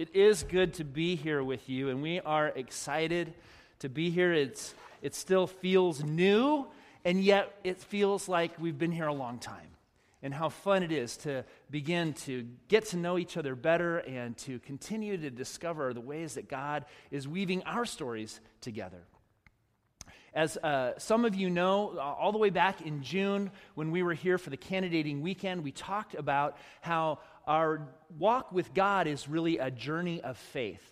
It is good to be here with you, and we are excited to be here. It's, it still feels new, and yet it feels like we've been here a long time. And how fun it is to begin to get to know each other better and to continue to discover the ways that God is weaving our stories together. As uh, some of you know, uh, all the way back in June, when we were here for the candidating weekend, we talked about how our walk with God is really a journey of faith.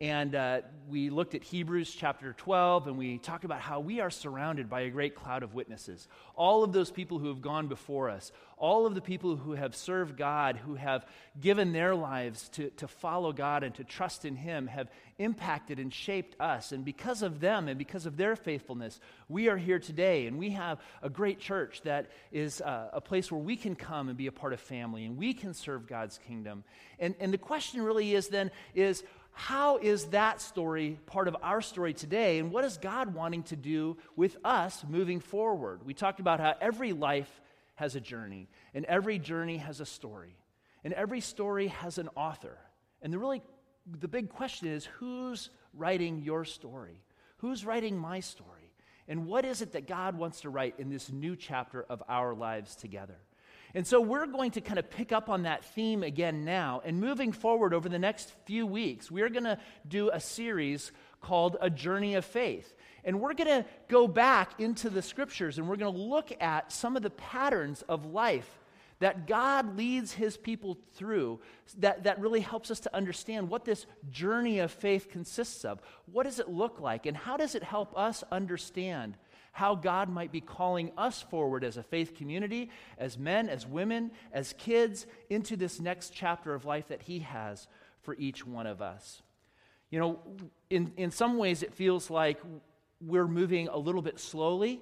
And uh, we looked at Hebrews chapter 12, and we talked about how we are surrounded by a great cloud of witnesses. All of those people who have gone before us, all of the people who have served God, who have given their lives to, to follow God and to trust in Him, have impacted and shaped us. And because of them and because of their faithfulness, we are here today. And we have a great church that is uh, a place where we can come and be a part of family and we can serve God's kingdom. And, and the question really is then, is how is that story part of our story today? And what is God wanting to do with us moving forward? We talked about how every life has a journey, and every journey has a story, and every story has an author. And the really the big question is who's writing your story? Who's writing my story? And what is it that God wants to write in this new chapter of our lives together? And so we're going to kind of pick up on that theme again now. And moving forward over the next few weeks, we're going to do a series called A Journey of Faith. And we're going to go back into the scriptures and we're going to look at some of the patterns of life that God leads his people through that, that really helps us to understand what this journey of faith consists of. What does it look like? And how does it help us understand how God might be calling us forward as a faith community, as men, as women, as kids, into this next chapter of life that He has for each one of us. You know, in, in some ways, it feels like we're moving a little bit slowly.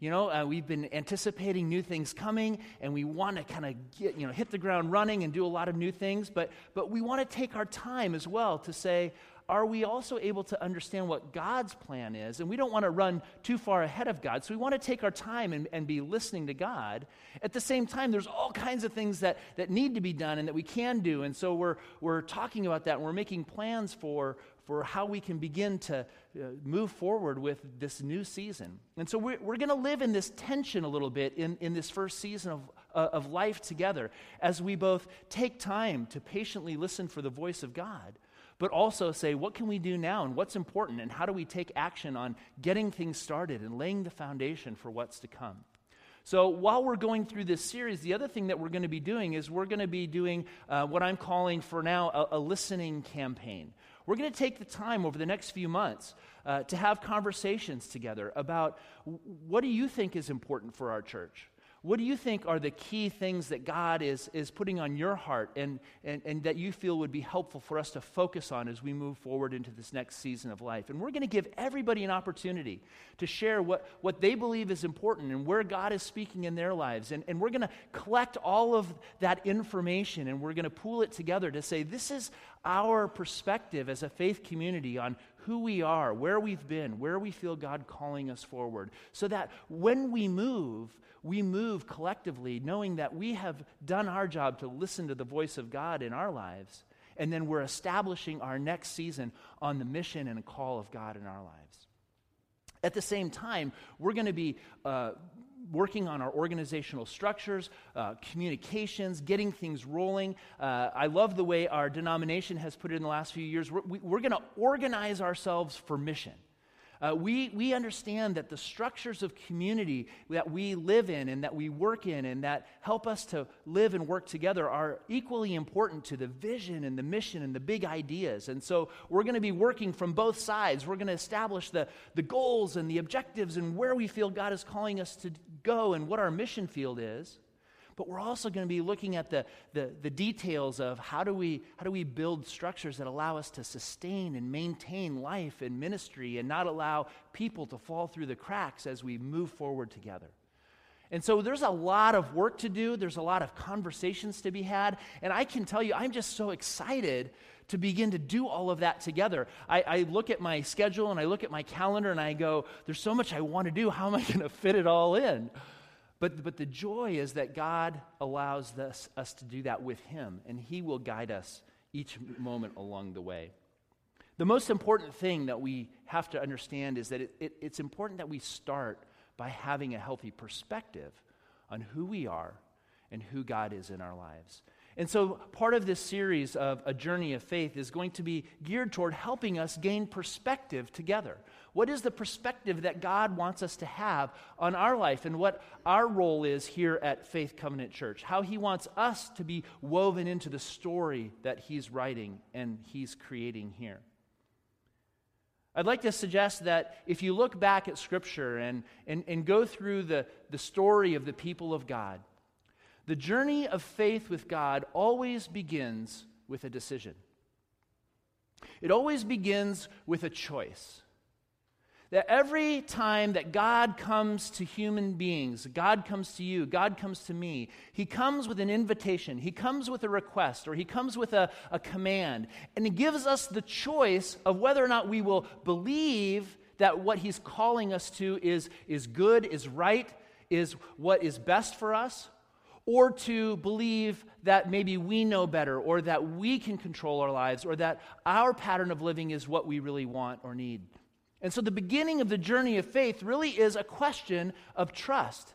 You know, uh, we've been anticipating new things coming, and we want to kind of get, you know, hit the ground running and do a lot of new things, but, but we want to take our time as well to say, are we also able to understand what God's plan is? And we don't want to run too far ahead of God. So we want to take our time and, and be listening to God. At the same time, there's all kinds of things that, that need to be done and that we can do. And so we're, we're talking about that and we're making plans for, for how we can begin to uh, move forward with this new season. And so we're, we're going to live in this tension a little bit in, in this first season of, uh, of life together as we both take time to patiently listen for the voice of God but also say, what can we do now and what's important and how do we take action on getting things started and laying the foundation for what's to come. So, while we're going through this series, the other thing that we're going to be doing is we're going to be doing uh, what I'm calling for now a, a, listening campaign. We're going to take the time over the next few months uh, to have conversations together about what do you think is important for our church? What do you think are the key things that God is, is putting on your heart and, and, and that you feel would be helpful for us to focus on as we move forward into this next season of life? And we're going to give everybody an opportunity to share what, what they believe is important and where God is speaking in their lives. And, and we're going to collect all of that information and we're going to pool it together to say, this is our perspective as a faith community on who we are, where we've been, where we feel God calling us forward, so that when we move, we move collectively knowing that we have done our job to listen to the voice of God in our lives, and then we're establishing our next season on the mission and call of God in our lives. At the same time, we're going to be uh, working on our organizational structures, uh, communications, getting things rolling. Uh, I love the way our denomination has put it in the last few years. We're, we, we're going to organize ourselves for mission. Uh, we, we understand that the structures of community that we live in and that we work in and that help us to live and work together are equally important to the vision and the mission and the big ideas. And so we're going to be working from both sides. We're going to establish the, the goals and the objectives and where we feel God is calling us to go and what our mission field is but we're also going to be looking at the, the, the, details of how do, we, how do we build structures that allow us to sustain and maintain life and ministry and not allow people to fall through the cracks as we move forward together. And so there's a lot of work to do, there's a lot of conversations to be had, and I can tell you, I'm just so excited to begin to do all of that together. I, I, look at my schedule and I look at my calendar and I go, there's so much I want to do. How am I going to fit it all in? But, but the joy is that God allows this, us to do that with Him, and He will guide us each moment along the way. The most important thing that we have to understand is that it, it, it's important that we start by having a healthy perspective on who we are and who God is in our lives. And so, part of this series of A Journey of Faith is going to be geared toward helping us gain perspective together. What is the perspective that God wants us to have on our life and what our role is here at Faith Covenant Church? How He wants us to be woven into the story that He's writing and He's creating here. I'd like to suggest that if you look back at Scripture and, and, and go through the, the story of the people of God, the journey of faith with God always begins with a decision. It always begins with a choice. That every time that God comes to human beings, God comes to you, God comes to me, He comes with an invitation, He comes with a request, or He comes with a, a command, and He gives us the choice of whether or not we will believe that what He's calling us to is, is good, is right, is what is best for us, or to believe that maybe we know better, or that we can control our lives, or that our pattern of living is what we really want or need. And so the beginning of the journey of faith really is a question of trust.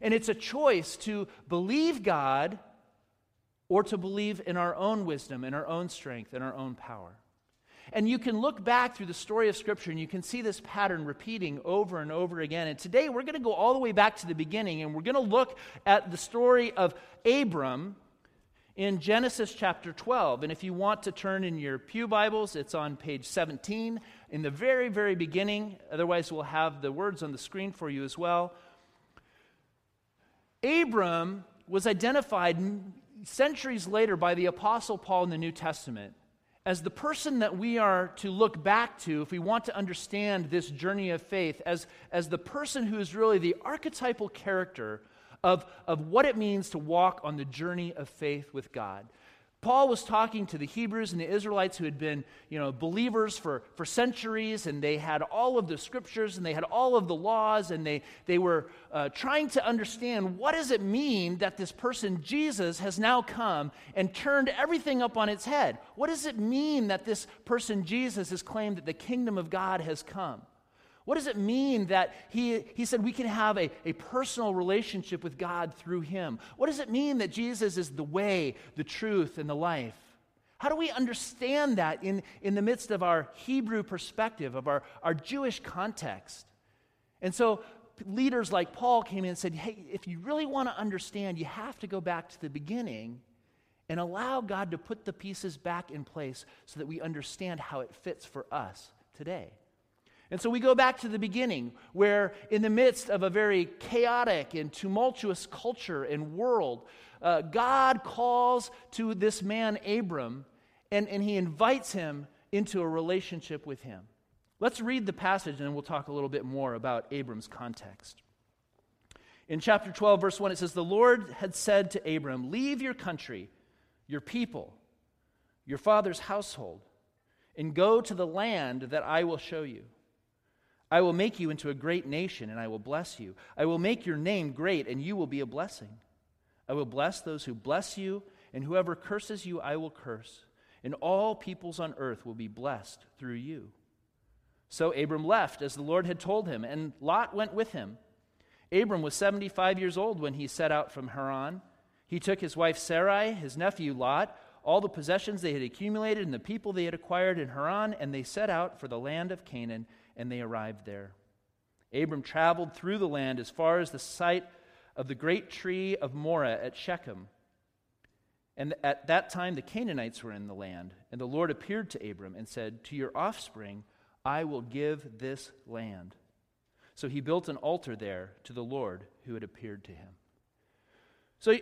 And it's a choice to believe God or to believe in our own wisdom, in our own strength, in our own power. And you can look back through the story of Scripture and you can see this pattern repeating over and over again. And today we're going to go all the way back to the beginning and we're going to look at the story of Abram in Genesis chapter 12. And if you want to turn in your Pew Bibles, it's on page 17 in the very, very beginning. Otherwise, we'll have the words on the screen for you as well. Abram was identified centuries later by the Apostle Paul in the New Testament as the person that we are to look back to if we want to understand this journey of faith, as, as the person who is really the archetypal character of, of what it means to walk on the journey of faith with God. Paul was talking to the Hebrews and the Israelites who had been, you know, believers for, for centuries, and they had all of the scriptures and they had all of the laws, and they, they were uh, trying to understand what does it mean that this person, Jesus, has now come and turned everything up on its head? What does it mean that this person, Jesus, has claimed that the kingdom of God has come? What does it mean that he, he said we can have a, a personal relationship with God through him? What does it mean that Jesus is the way, the truth, and the life? How do we understand that in, in the midst of our Hebrew perspective, of our, our Jewish context? And so leaders like Paul came in and said, hey, if you really want to understand, you have to go back to the beginning and allow God to put the pieces back in place so that we understand how it fits for us today. And so we go back to the beginning, where in the midst of a very chaotic and tumultuous culture and world, uh, God calls to this man, Abram, and, and he invites him into a relationship with him. Let's read the passage and we'll talk a little bit more about Abram's context. In chapter 12, verse 1, it says, The Lord had said to Abram, Leave your country, your people, your father's household, and go to the land that I will show you. I will make you into a great nation, and I will bless you. I will make your name great, and you will be a blessing. I will bless those who bless you, and whoever curses you, I will curse. And all peoples on earth will be blessed through you. So Abram left, as the Lord had told him, and Lot went with him. Abram was 75 years old when he set out from Haran. He took his wife Sarai, his nephew Lot, all the possessions they had accumulated, and the people they had acquired in Haran, and they set out for the land of Canaan and they arrived there. Abram traveled through the land as far as the site of the great tree of Moreh at Shechem. And at that time, the Canaanites were in the land. And the Lord appeared to Abram and said, To your offspring I will give this land. So he built an altar there to the Lord who had appeared to him. So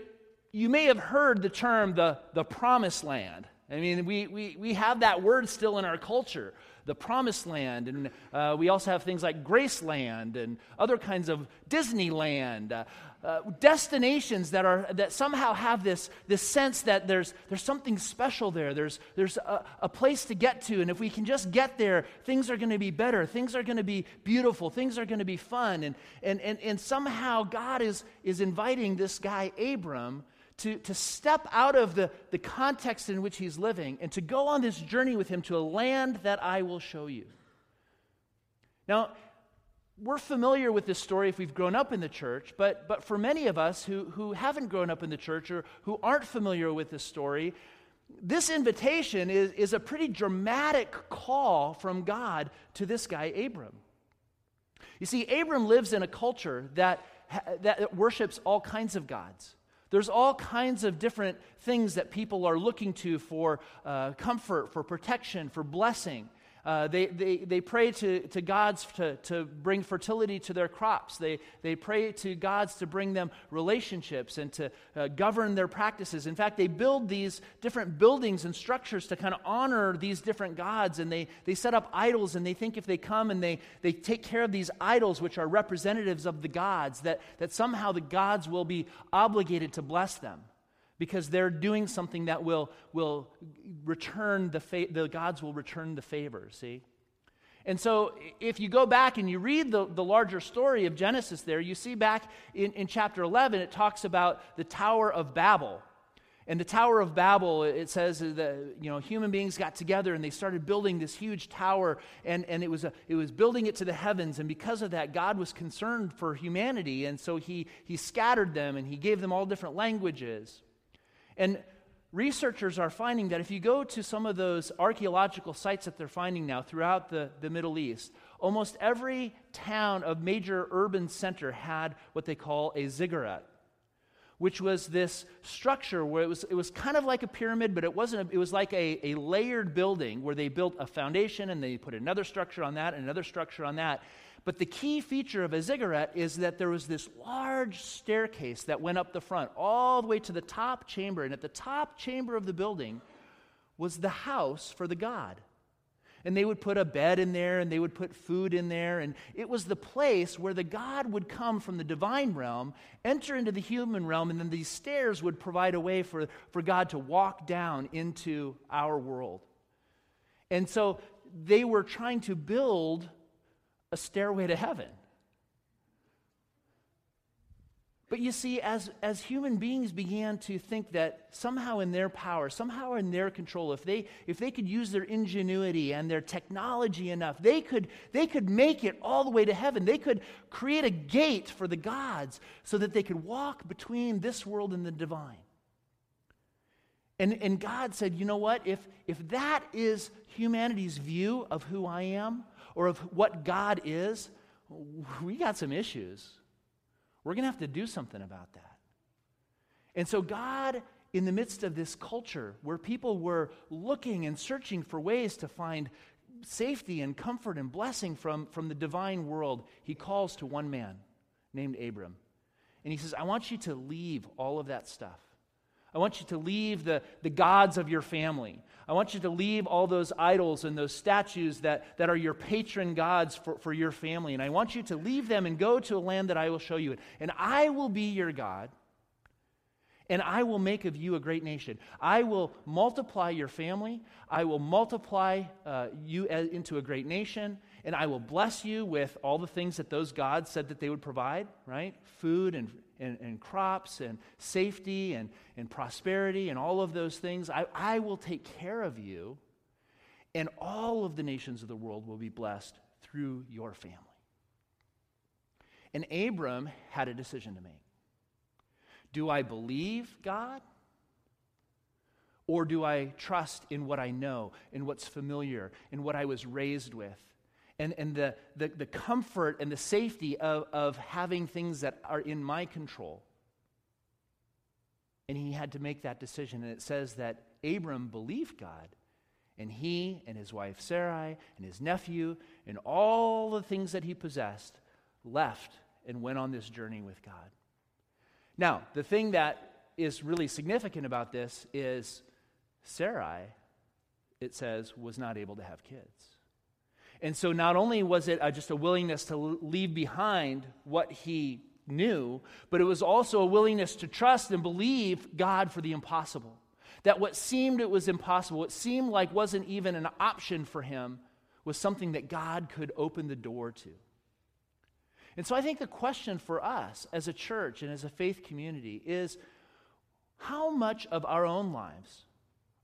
you may have heard the term the, the promised land. I mean, we, we, we have that word still in our culture the promised land. And uh, we also have things like Graceland and other kinds of Disneyland. Uh, uh, destinations that are that somehow have this, this sense that there's, there's something special there there's, there's a, a place to get to and if we can just get there things are going to be better things are going to be beautiful things are going to be fun and, and, and, and somehow god is, is inviting this guy abram to, to step out of the, the context in which he's living and to go on this journey with him to a land that I will show you. Now, we're familiar with this story if we've grown up in the church, but, but for many of us who, who haven't grown up in the church or who aren't familiar with this story, this invitation is, is a pretty dramatic call from God to this guy, Abram. You see, Abram lives in a culture that, that worships all kinds of gods. There's all kinds of different things that people are looking to for uh, comfort, for protection, for blessing. Uh, they, they, they pray to, to gods to, to bring fertility to their crops. They, they pray to gods to bring them relationships and to uh, govern their practices. In fact, they build these different buildings and structures to kind of honor these different gods. And they, they set up idols, and they think if they come and they, they take care of these idols, which are representatives of the gods, that, that somehow the gods will be obligated to bless them because they're doing something that will, will return the, fa- the gods will return the favor, see? And so, if you go back and you read the, the larger story of Genesis there, you see back in, in chapter 11, it talks about the Tower of Babel. And the Tower of Babel, it says that you know, human beings got together and they started building this huge tower, and, and it, was a, it was building it to the heavens. And because of that, God was concerned for humanity. And so he, he scattered them and he gave them all different languages. And researchers are finding that if you go to some of those archaeological sites that they're finding now throughout the, the Middle East, almost every town of major urban center had what they call a ziggurat which was this structure where it was, it was kind of like a pyramid, but it wasn't, a, it was like a, a layered building where they built a foundation and they put another structure on that and another structure on that. But the key feature of a ziggurat is that there was this large staircase that went up the front, all the way to the top chamber. And at the top chamber of the building was the house for the god. And they would put a bed in there and they would put food in there. And it was the place where the God would come from the divine realm, enter into the human realm, and then these stairs would provide a way for, for God to walk down into our world. And so they were trying to build a stairway to heaven. But you see, as, as human beings began to think that somehow in their power, somehow in their control, if they, if they could use their ingenuity and their technology enough, they could, they could make it all the way to heaven. They could create a gate for the gods so that they could walk between this world and the divine. And, and God said, you know what? If, if that is humanity's view of who I am, or of what God is, we got some issues. We're going to have to do something about that. And so, God, in the midst of this culture where people were looking and searching for ways to find safety and comfort and blessing from, from the divine world, he calls to one man named Abram. And he says, I want you to leave all of that stuff. I want you to leave the, the gods of your family. I want you to leave all those idols and those statues that, that are your patron gods for, for your family. And I want you to leave them and go to a land that I will show you. And I will be your God. And I will make of you a great nation. I will multiply your family. I will multiply uh, you into a great nation. And I will bless you with all the things that those gods said that they would provide, right? Food and and, and crops and safety and, and prosperity and all of those things. I, I will take care of you, and all of the nations of the world will be blessed through your family. And Abram had a decision to make. Do I believe God? Or do I trust in what I know, in what's familiar, in what I was raised with? And, and the, the, the comfort and the safety of, of having things that are in my control. And he had to make that decision. And it says that Abram believed God. And he and his wife Sarai and his nephew and all the things that he possessed left and went on this journey with God. Now, the thing that is really significant about this is Sarai, it says, was not able to have kids. And so not only was it uh, just a willingness to leave behind what he knew, but it was also a willingness to trust and believe God for the impossible. That what seemed it was impossible, what seemed like wasn't even an option for him, was something that God could open the door to. And so I think the question for us as a church and as a faith community is how much of our own lives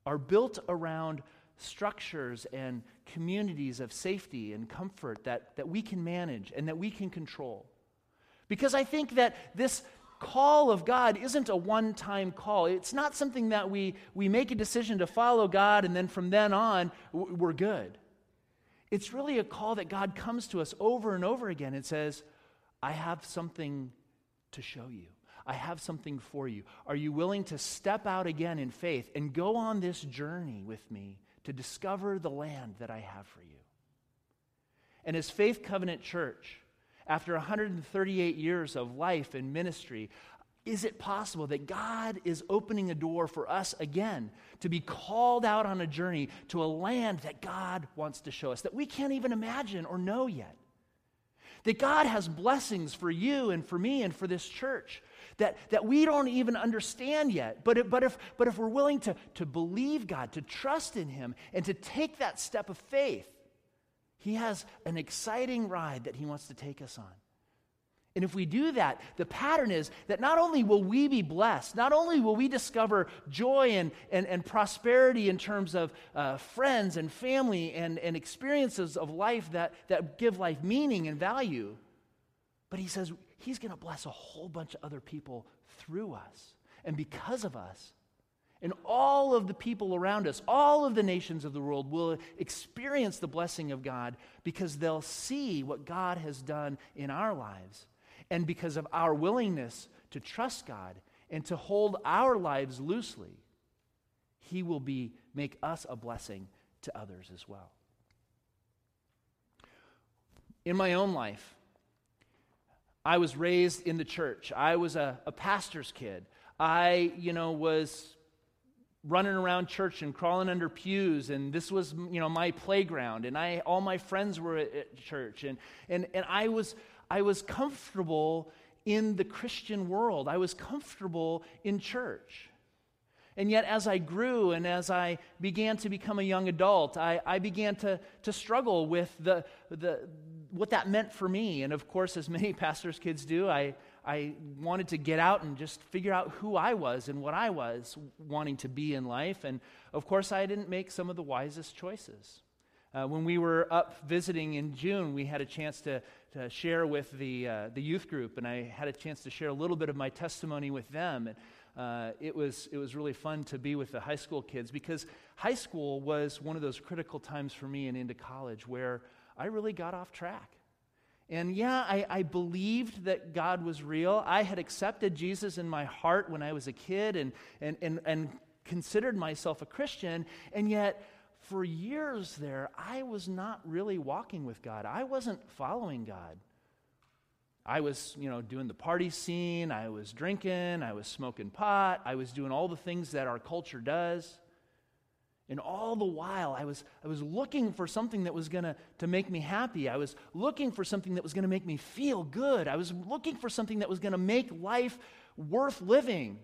are built around structures and communities of safety and comfort that, that we can manage and that we can control. Because I think that this call of God isn't a one time call. It's not something that we, we make a decision to follow God and then from then on we're good. It's really a call that God comes to us over and over again and says, I have something to show you. I have something for you. Are you willing to step out again in faith and go on this journey with me to discover the land that I have for you? And as Faith Covenant Church, after 138 years of life and ministry, is it possible that God is opening a door for us again to be called out on a journey to a land that God wants to show us that we can't even imagine or know yet? That God has blessings for you and for me and for this church that, that we don't even understand yet. But if, but, if, but if we're willing to, to believe God, to trust in Him, and to take that step of faith, He has an exciting ride that He wants to take us on. And if we do that, the pattern is that not only will we be blessed, not only will we discover joy and, and, and prosperity in terms of uh, friends and family and, and experiences of life that, that give life meaning and value, but he says He's going to bless a whole bunch of other people through us and because of us. And all of the people around us, all of the nations of the world will experience the blessing of God because they'll see what God has done in our lives. And because of our willingness to trust God and to hold our lives loosely, He will be, make us a blessing to others as well. In my own life, I was raised in the church. I was a, a pastor's kid. I, you know, was running around church and crawling under pews and this was you know my playground and i all my friends were at, at, church and and and i was i was comfortable in the christian world i was comfortable in church and yet, as I grew and as I began to become a young adult, I, I began to, to struggle with the, the, what that meant for me. And of course, as many pastors' kids do, I, I wanted to get out and just figure out who I was and what I was wanting to be in life. And of course, I didn't make some of the wisest choices. Uh, when we were up visiting in June, we had a chance to, to share with the, uh, the youth group, and I had a chance to share a little bit of my testimony with them. And uh, it, was, it was really fun to be with the high school kids because high school was one of those critical times for me and into college where I really got off track. And yeah, I, I, believed that God was real. I had accepted Jesus in my heart when I was a kid and, and, and, and considered myself a Christian. And yet, for years there, I was not really walking with God. I wasn't following God. I was, you know, doing the party scene, I was drinking, I was smoking pot, I was doing all the things that our culture does. And all the while, I was, I was looking for something that was going to make me happy. I was looking for something that was going to make me feel good. I was looking for something that was going to make life worth living.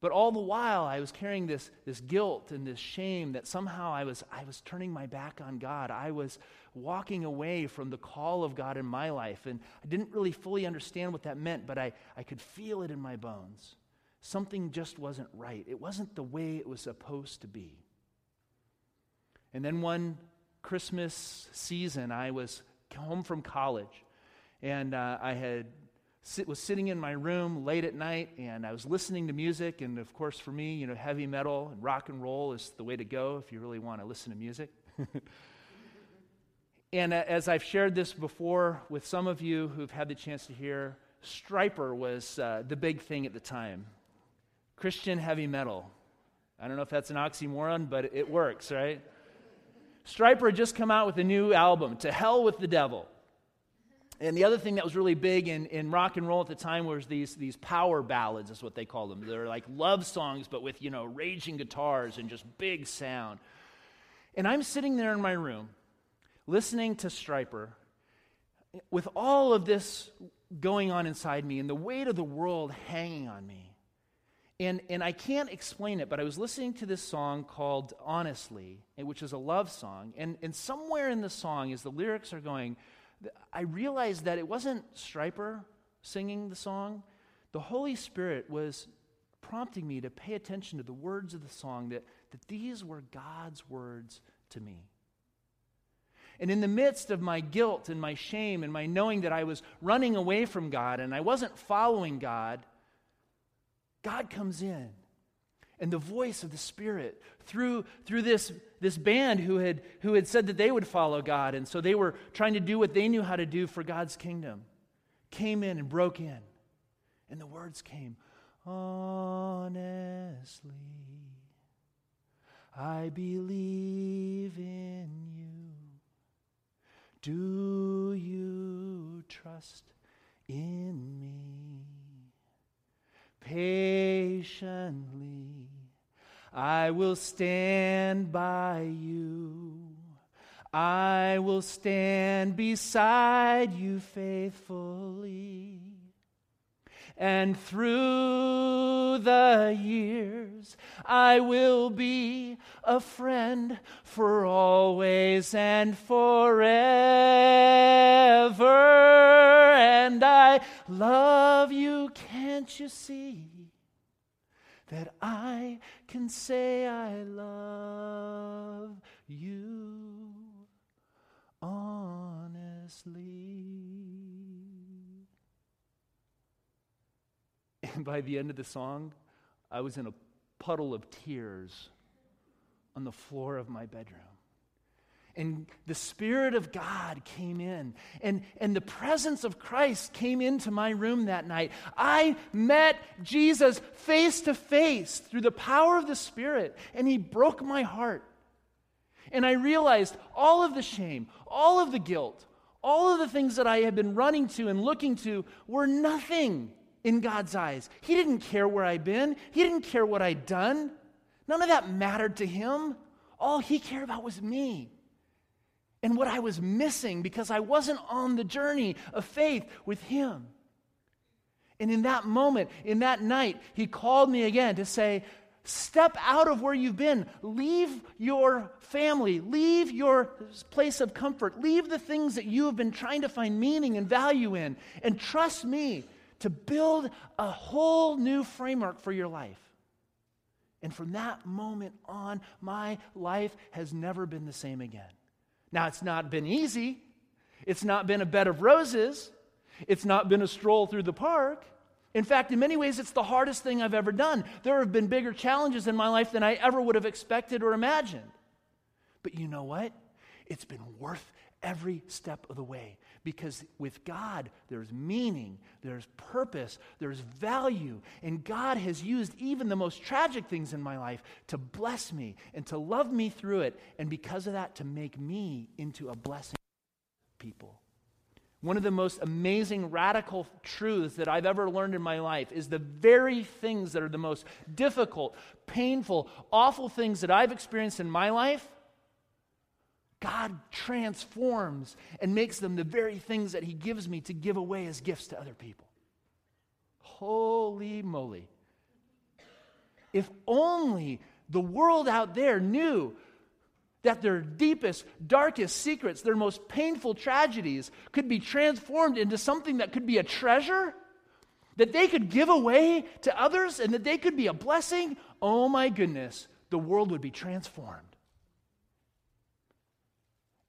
But all the while, I was carrying this, this guilt and this shame that somehow I was, I was turning my back on God. I was walking away from the call of God in my life. And I didn't really fully understand what that meant, but I, I could feel it in my bones. Something just wasn't right. It wasn't the way it was supposed to be. And then one Christmas season, I was home from college, and uh, I had sit, was sitting in my room late at night and I was listening to music. And of course, for me, you know, heavy metal and rock and roll is the way to go if you really want to listen to music. and uh, as I've shared this before with some of you who've had the chance to hear, Stryper was uh, the big thing at the time Christian heavy metal. I don't know if that's an oxymoron, but it works, right? Stryper had just come out with a new album, To Hell with the Devil. And the other thing that was really big in, in rock and roll at the time was these, these power ballads, is what they called them. They're like love songs, but with, you know, raging guitars and just big sound. And I'm sitting there in my room listening to Stryper with all of this going on inside me and the weight of the world hanging on me. And, and I can't explain it, but I was listening to this song called Honestly, which is a love song. And, and somewhere in the song, as the lyrics are going, I realized that it wasn't Stryper singing the song. The Holy Spirit was prompting me to pay attention to the words of the song that, that these were God's words to me. And in the midst of my guilt and my shame and my knowing that I was running away from God and I wasn't following God, God comes in. And the voice of the Spirit through, through this, this band who had, who had said that they would follow God, and so they were trying to do what they knew how to do for God's kingdom, came in and broke in. And the words came honestly. I believe in you. Do you trust in me? Patiently, I will stand by you. I will stand beside you faithfully. And through the years, I will be a friend for always and forever. And I love you, can't you see? That I can say I love you honestly. And by the end of the song, I was in a puddle of tears on the floor of my bedroom. And the Spirit of God came in, and, and the presence of Christ came into my room that night. I met Jesus face to face through the power of the Spirit, and He broke my heart. And I realized all of the shame, all of the guilt, all of the things that I had been running to and looking to were nothing in God's eyes. He didn't care where I'd been, He didn't care what I'd done. None of that mattered to Him. All He cared about was me and what I was missing because I wasn't on the journey of faith with Him. And in that moment, in that night, He called me again to say, Step out of where you've been. Leave your family. Leave your place of comfort. Leave the things that you have been trying to find meaning and value in. And trust me to build a whole new framework for your life. And from that moment on, my life has never been the same again. Now, it's not been easy, it's not been a bed of roses, it's not been a stroll through the park. In fact, in many ways, it's the hardest thing I've ever done. There have been bigger challenges in my life than I ever would have expected or imagined. But you know what? It's been worth every step of the way because with God, there's meaning, there's purpose, there's value. And God has used even the most tragic things in my life to bless me and to love me through it. And because of that, to make me into a blessing to people. One of the most amazing radical truths that I've ever learned in my life is the very things that are the most difficult, painful, awful things that I've experienced in my life God transforms and makes them the very things that He gives me to give away as gifts to other people. Holy moly. If only the world out there knew that their deepest, darkest secrets, their most painful tragedies, could be transformed into something that could be a treasure, that they could give away to others, and that they could be a blessing, oh my goodness, the world would be transformed.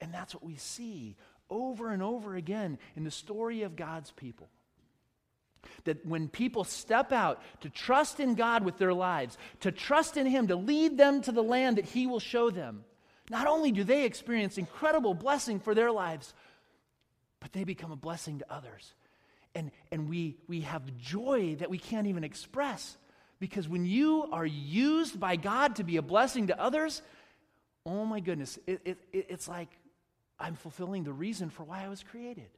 And that's what we see over and over again in the story of God's people. That when people step out to trust in God with their lives, to trust in Him, to lead them to the land that He will show them, not only do they experience incredible blessing for their lives, but they become a blessing to others. And, and we, we have joy that we can't even express. Because when you are used by God to be a blessing to others, oh my goodness, it, it, it's like I'm fulfilling the reason for why I was created.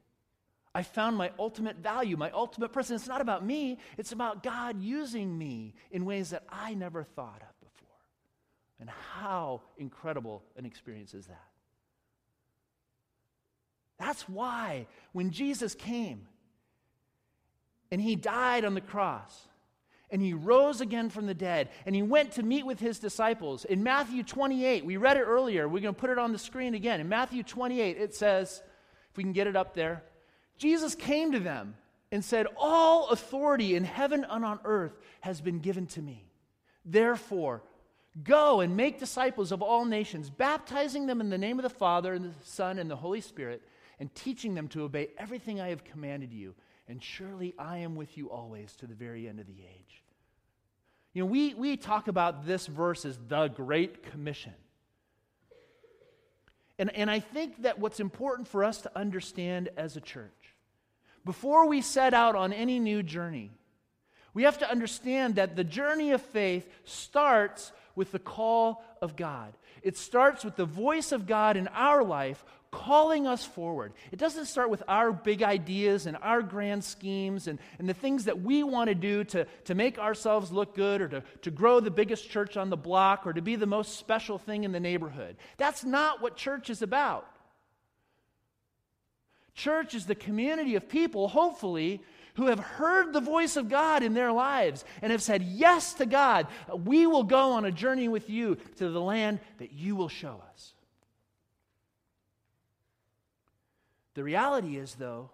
I found my ultimate value, my ultimate person. It's not about me, it's about God using me in ways that I never thought of before. And how incredible an experience is that? That's why when Jesus came and he died on the cross, and he rose again from the dead and he went to meet with his disciples. In Matthew 28, we read it earlier. We're going to put it on the screen again. In Matthew 28, it says, if we can get it up there, Jesus came to them and said, All authority in heaven and on earth has been given to me. Therefore, go and make disciples of all nations, baptizing them in the name of the Father and the Son and the Holy Spirit, and teaching them to obey everything I have commanded you. And surely I am with you always to the very end of the age. You know, we, we talk about this verse as the Great Commission. And, and I think that what's important for us to understand as a church, before we set out on any new journey, we have to understand that the journey of faith starts with the call of God. It starts with the voice of God in our life calling us forward. It doesn't start with our big ideas and our grand schemes and, and the things that we want to do to, to make ourselves look good or to, to grow the biggest church on the block or to be the most special thing in the neighborhood. That's not what church is about. Church is the community of people, hopefully, who have heard the voice of God in their lives and have said yes to God. We will go on a journey with you to the land that you will show us. The reality is, though,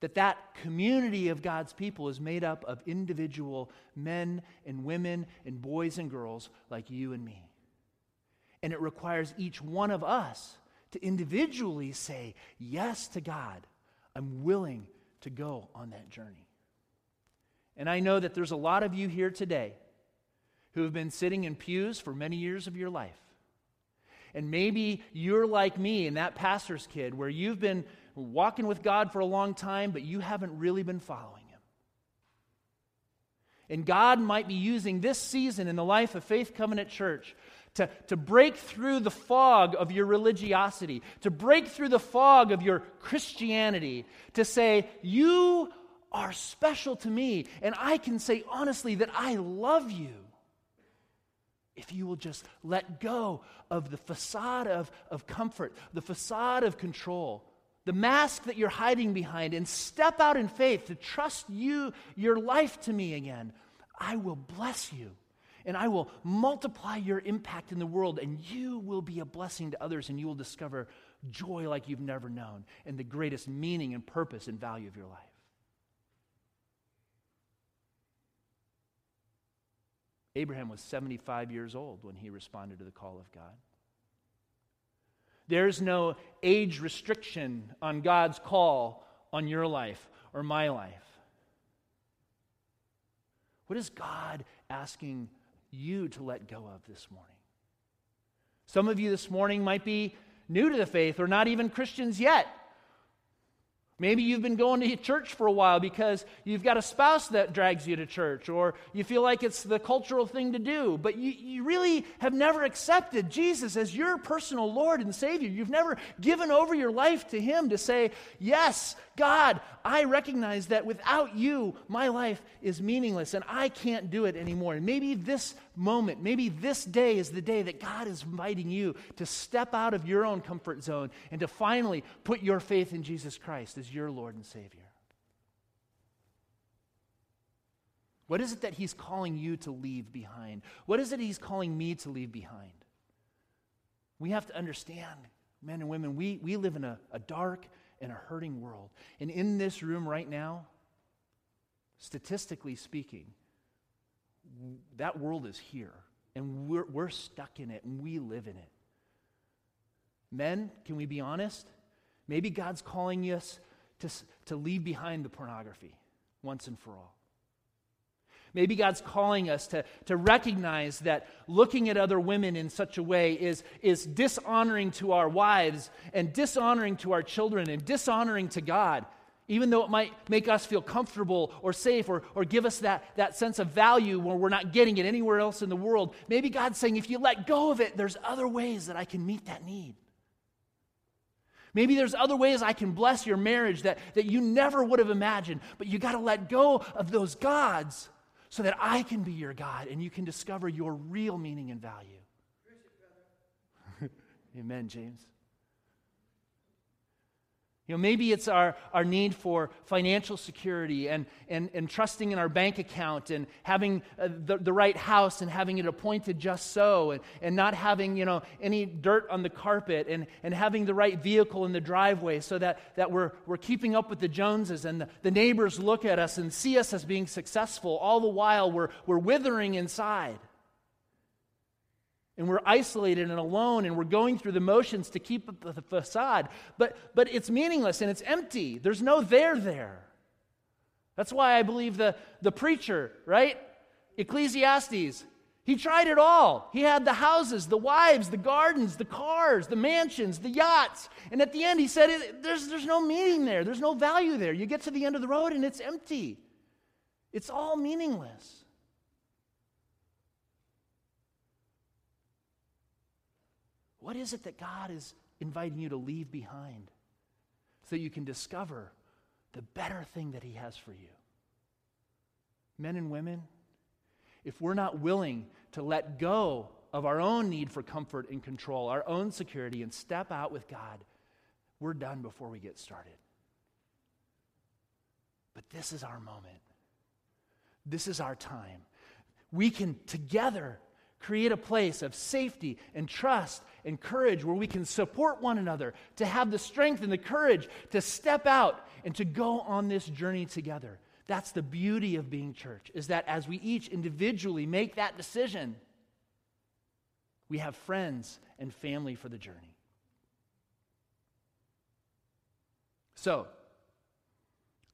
that that community of God's people is made up of individual men and women and boys and girls like you and me. And it requires each one of us to individually say yes to God. I'm willing to go on that journey. And I know that there's a lot of you here today who have been sitting in pews for many years of your life. And maybe you're like me and that pastor's kid, where you've been walking with God for a long time, but you haven't really been following Him. And God might be using this season in the life of Faith Covenant Church to, to break through the fog of your religiosity, to break through the fog of your Christianity, to say, You are special to me, and I can say honestly that I love you. If you will just let go of the facade of, of comfort, the facade of control, the mask that you're hiding behind and step out in faith to trust you, your life to me again, I will bless you and I will multiply your impact in the world, and you will be a blessing to others, and you will discover joy like you've never known and the greatest meaning and purpose and value of your life. Abraham was 75 years old when he responded to the call of God. There's no age restriction on God's call on your life or my life. What is God asking you to let go of this morning? Some of you this morning might be new to the faith or not even Christians yet. Maybe you've been going to church for a while because you've got a spouse that drags you to church, or you feel like it's the cultural thing to do, but you, you really have never accepted Jesus as your personal Lord and Savior. You've never given over your life to Him to say, Yes, God, I recognize that without you, my life is meaningless and I can't do it anymore. And maybe this moment, maybe this day is the day that God is inviting you to step out of your own comfort zone and to finally put your faith in Jesus Christ as your Lord and Savior. What is it that He's calling you to leave behind? What is it He's calling me to leave behind? We have to understand, men and women, we, we live in a, a dark in a hurting world. And in this room right now, statistically speaking, that world is here. And we're, we're stuck in it and we live in it. Men, can we be honest? Maybe God's calling us to, to leave behind the pornography once and for all. Maybe God's calling us to, to recognize that looking at other women in such a way is, is dishonoring to our wives and dishonoring to our children and dishonoring to God, even though it might make us feel comfortable or safe or, or give us that, that sense of value where we're not getting it anywhere else in the world. Maybe God's saying, if you let go of it, there's other ways that I can meet that need. Maybe there's other ways I can bless your marriage that, that you never would have imagined, but you got to let go of those gods so that I can be your God and you can discover your real meaning and value. Amen, James. You know, maybe it's our, our need for financial security and, and, and trusting in our bank account and having uh, the, the right house and having it appointed just so and, and not having, you know, any dirt on the carpet and, and having the right vehicle in the driveway so that, that we're, we're keeping up with the Joneses and the, the neighbors look at us and see us as being successful. All the while we're, we're withering inside and we're isolated and alone and we're going through the motions to keep up the facade. But but it's meaningless and it's empty. There's no there there. That's why i believe the the preacher right? Ecclesiastes he tried it all. He had the houses the wives the gardens the cars the mansions the yachts. And at the end he said there's, there's no meaning there. There's no value there. You get to the end of the road and it's empty. It's all meaningless What is it that God is inviting you to leave behind so you can discover the better thing that He has for you? Men and women, if we're not willing to let go of our own need for comfort and control, our own security, and step out with God, we're done before we get started. But this is our moment. This is our time. We can together create a place of safety and trust and courage where we can support one another, to have the strength and the courage to step out and to go on this journey together. That's the beauty of being church, is that as we each individually make that decision, we have friends and family for the journey. So,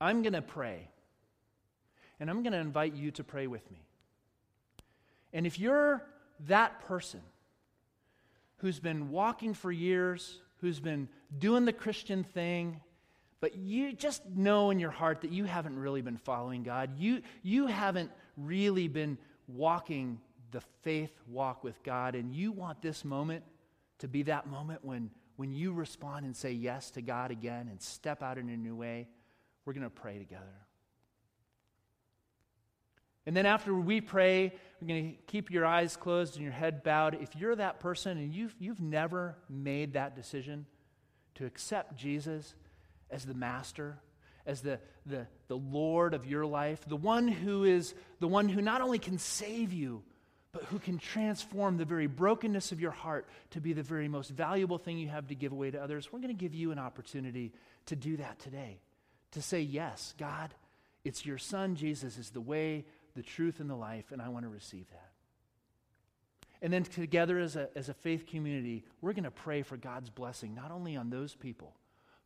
I'm going to pray, and I'm going to invite you to pray with me. And if you're that person who's been walking for years, who's been doing the Christian thing, but you just know in your heart that you haven't really been following God. You, you haven't really been walking the faith walk with God, and you want this moment to be that moment when, when you respond and say yes to God again and step out in a new way. We're going to pray together. And then after we pray, we're going to keep your eyes closed and your head bowed. If you're that person and you've, you've never made that decision to accept Jesus as the master, as the, the, the Lord of your life, the one who is the one who not only can save you, but who can transform the very brokenness of your heart to be the very most valuable thing you have to give away to others, we're going to give you an opportunity to do that today. To say, Yes, God, it's your Son, Jesus, is the way, the truth, and the life, and I want to receive that. And then together as a, as a faith community, we're going to pray for God's blessing, not only on those people,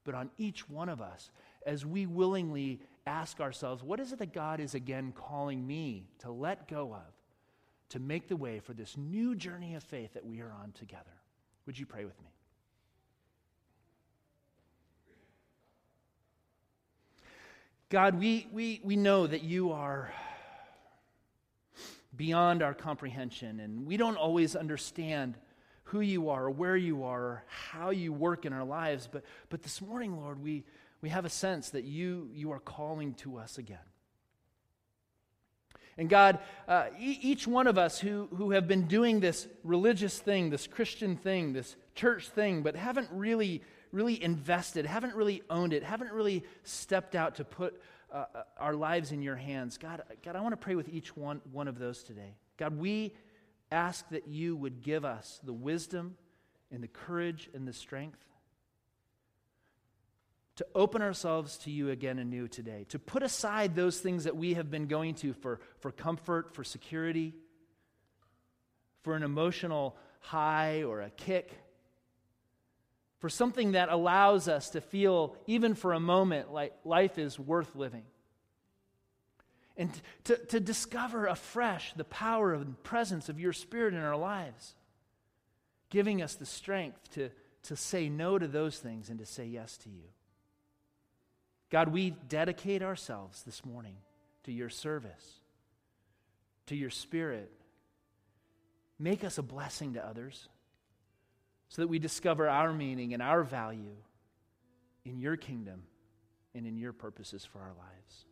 but on each one of us as we willingly ask ourselves, what is it that God is again calling me to let go of, to make the way for this new journey of faith that we are on together? Would you pray with me? God, we, we, we know that you are beyond our comprehension. And we don't always understand who you are or where you are or how you work in our lives. But, but this morning, Lord, we, we have a sense that you, you are calling to us again. And God, uh, e- each one of us who, who have been doing this religious thing, this Christian thing, this church thing, but haven't really, really invested, haven't really owned it, haven't really stepped out to put uh, uh, our lives in your hands. God, God, I want to pray with each one, one of those today. God, we ask that you would give us the wisdom and the courage and the strength to open ourselves to you again anew today, to put aside those things that we have been going to for, for comfort, for security, for an emotional high or a kick for something that allows us to feel, even for a moment, like life is worth living. And to, to discover afresh the power and presence of your Spirit in our lives, giving us the strength to, to say no to those things and to say yes to you. God, we dedicate ourselves this morning to your service, to your Spirit. Make us a blessing to others so that we discover our meaning and our value in your kingdom and in your purposes for our lives.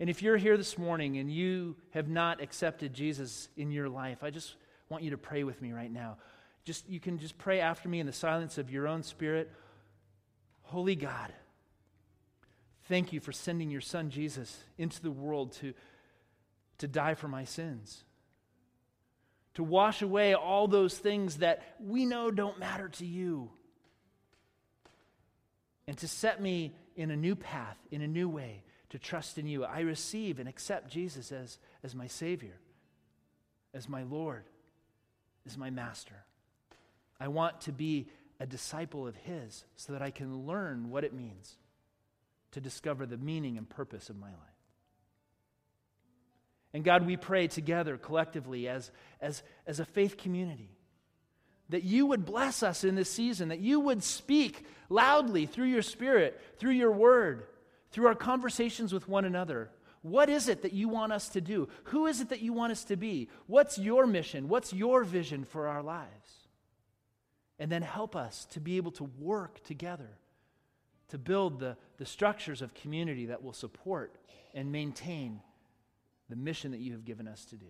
And if you're here this morning and you have not accepted Jesus in your life, I just want you to pray with me right now. Just you can just pray after me in the silence of your own spirit. Holy God, thank you for sending your son Jesus into the world to, to die for my sins, to wash away all those things that we know don't matter to you, and to set me in a new path, in a new way, to trust in you. I receive and accept Jesus as, as my Savior, as my Lord, as my Master. I want to be a disciple of His so that I can learn what it means to discover the meaning and purpose of my life. And God, we pray together collectively as, as, as a faith community that you would bless us in this season, that you would speak loudly through your Spirit, through your word, through our conversations with one another. What is it that you want us to do? Who is it that you want us to be? What's your mission? What's your vision for our lives? And then help us to be able to work together to build the, the structures of community that will support and maintain the mission that you have given us to do.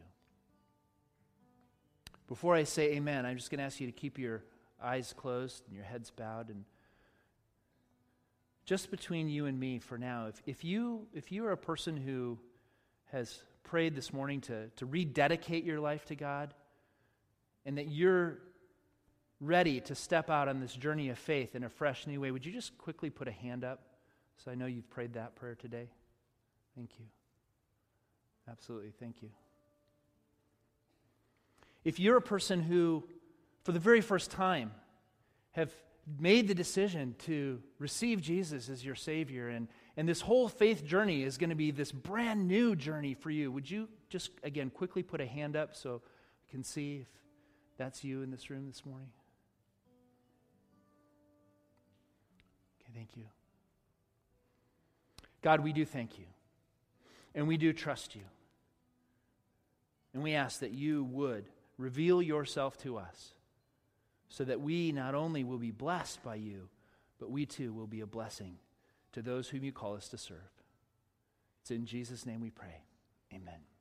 Before I say amen, I'm just going to ask you to keep your eyes closed and your heads bowed. And just between you and me for now, if, if, you, if you are a person who has prayed this morning to, to rededicate your life to God, and that you're ready to step out on this journey of faith in a fresh new way, would you just quickly put a hand up so I know you've prayed that prayer today? Thank you. Absolutely. Thank you. If you're a person who, for the very first time, have made the decision to receive Jesus as your Savior, and, and this whole faith journey is going to be this brand new journey for you, would you just, again, quickly put a hand up so I can see if that's you in this room this morning? Okay, thank you. God, we do thank you. And we do trust you. And we ask that you would reveal yourself to us so that we not only will be blessed by you, but we too will be a blessing to those whom you call us to serve. It's in Jesus' name we pray. Amen.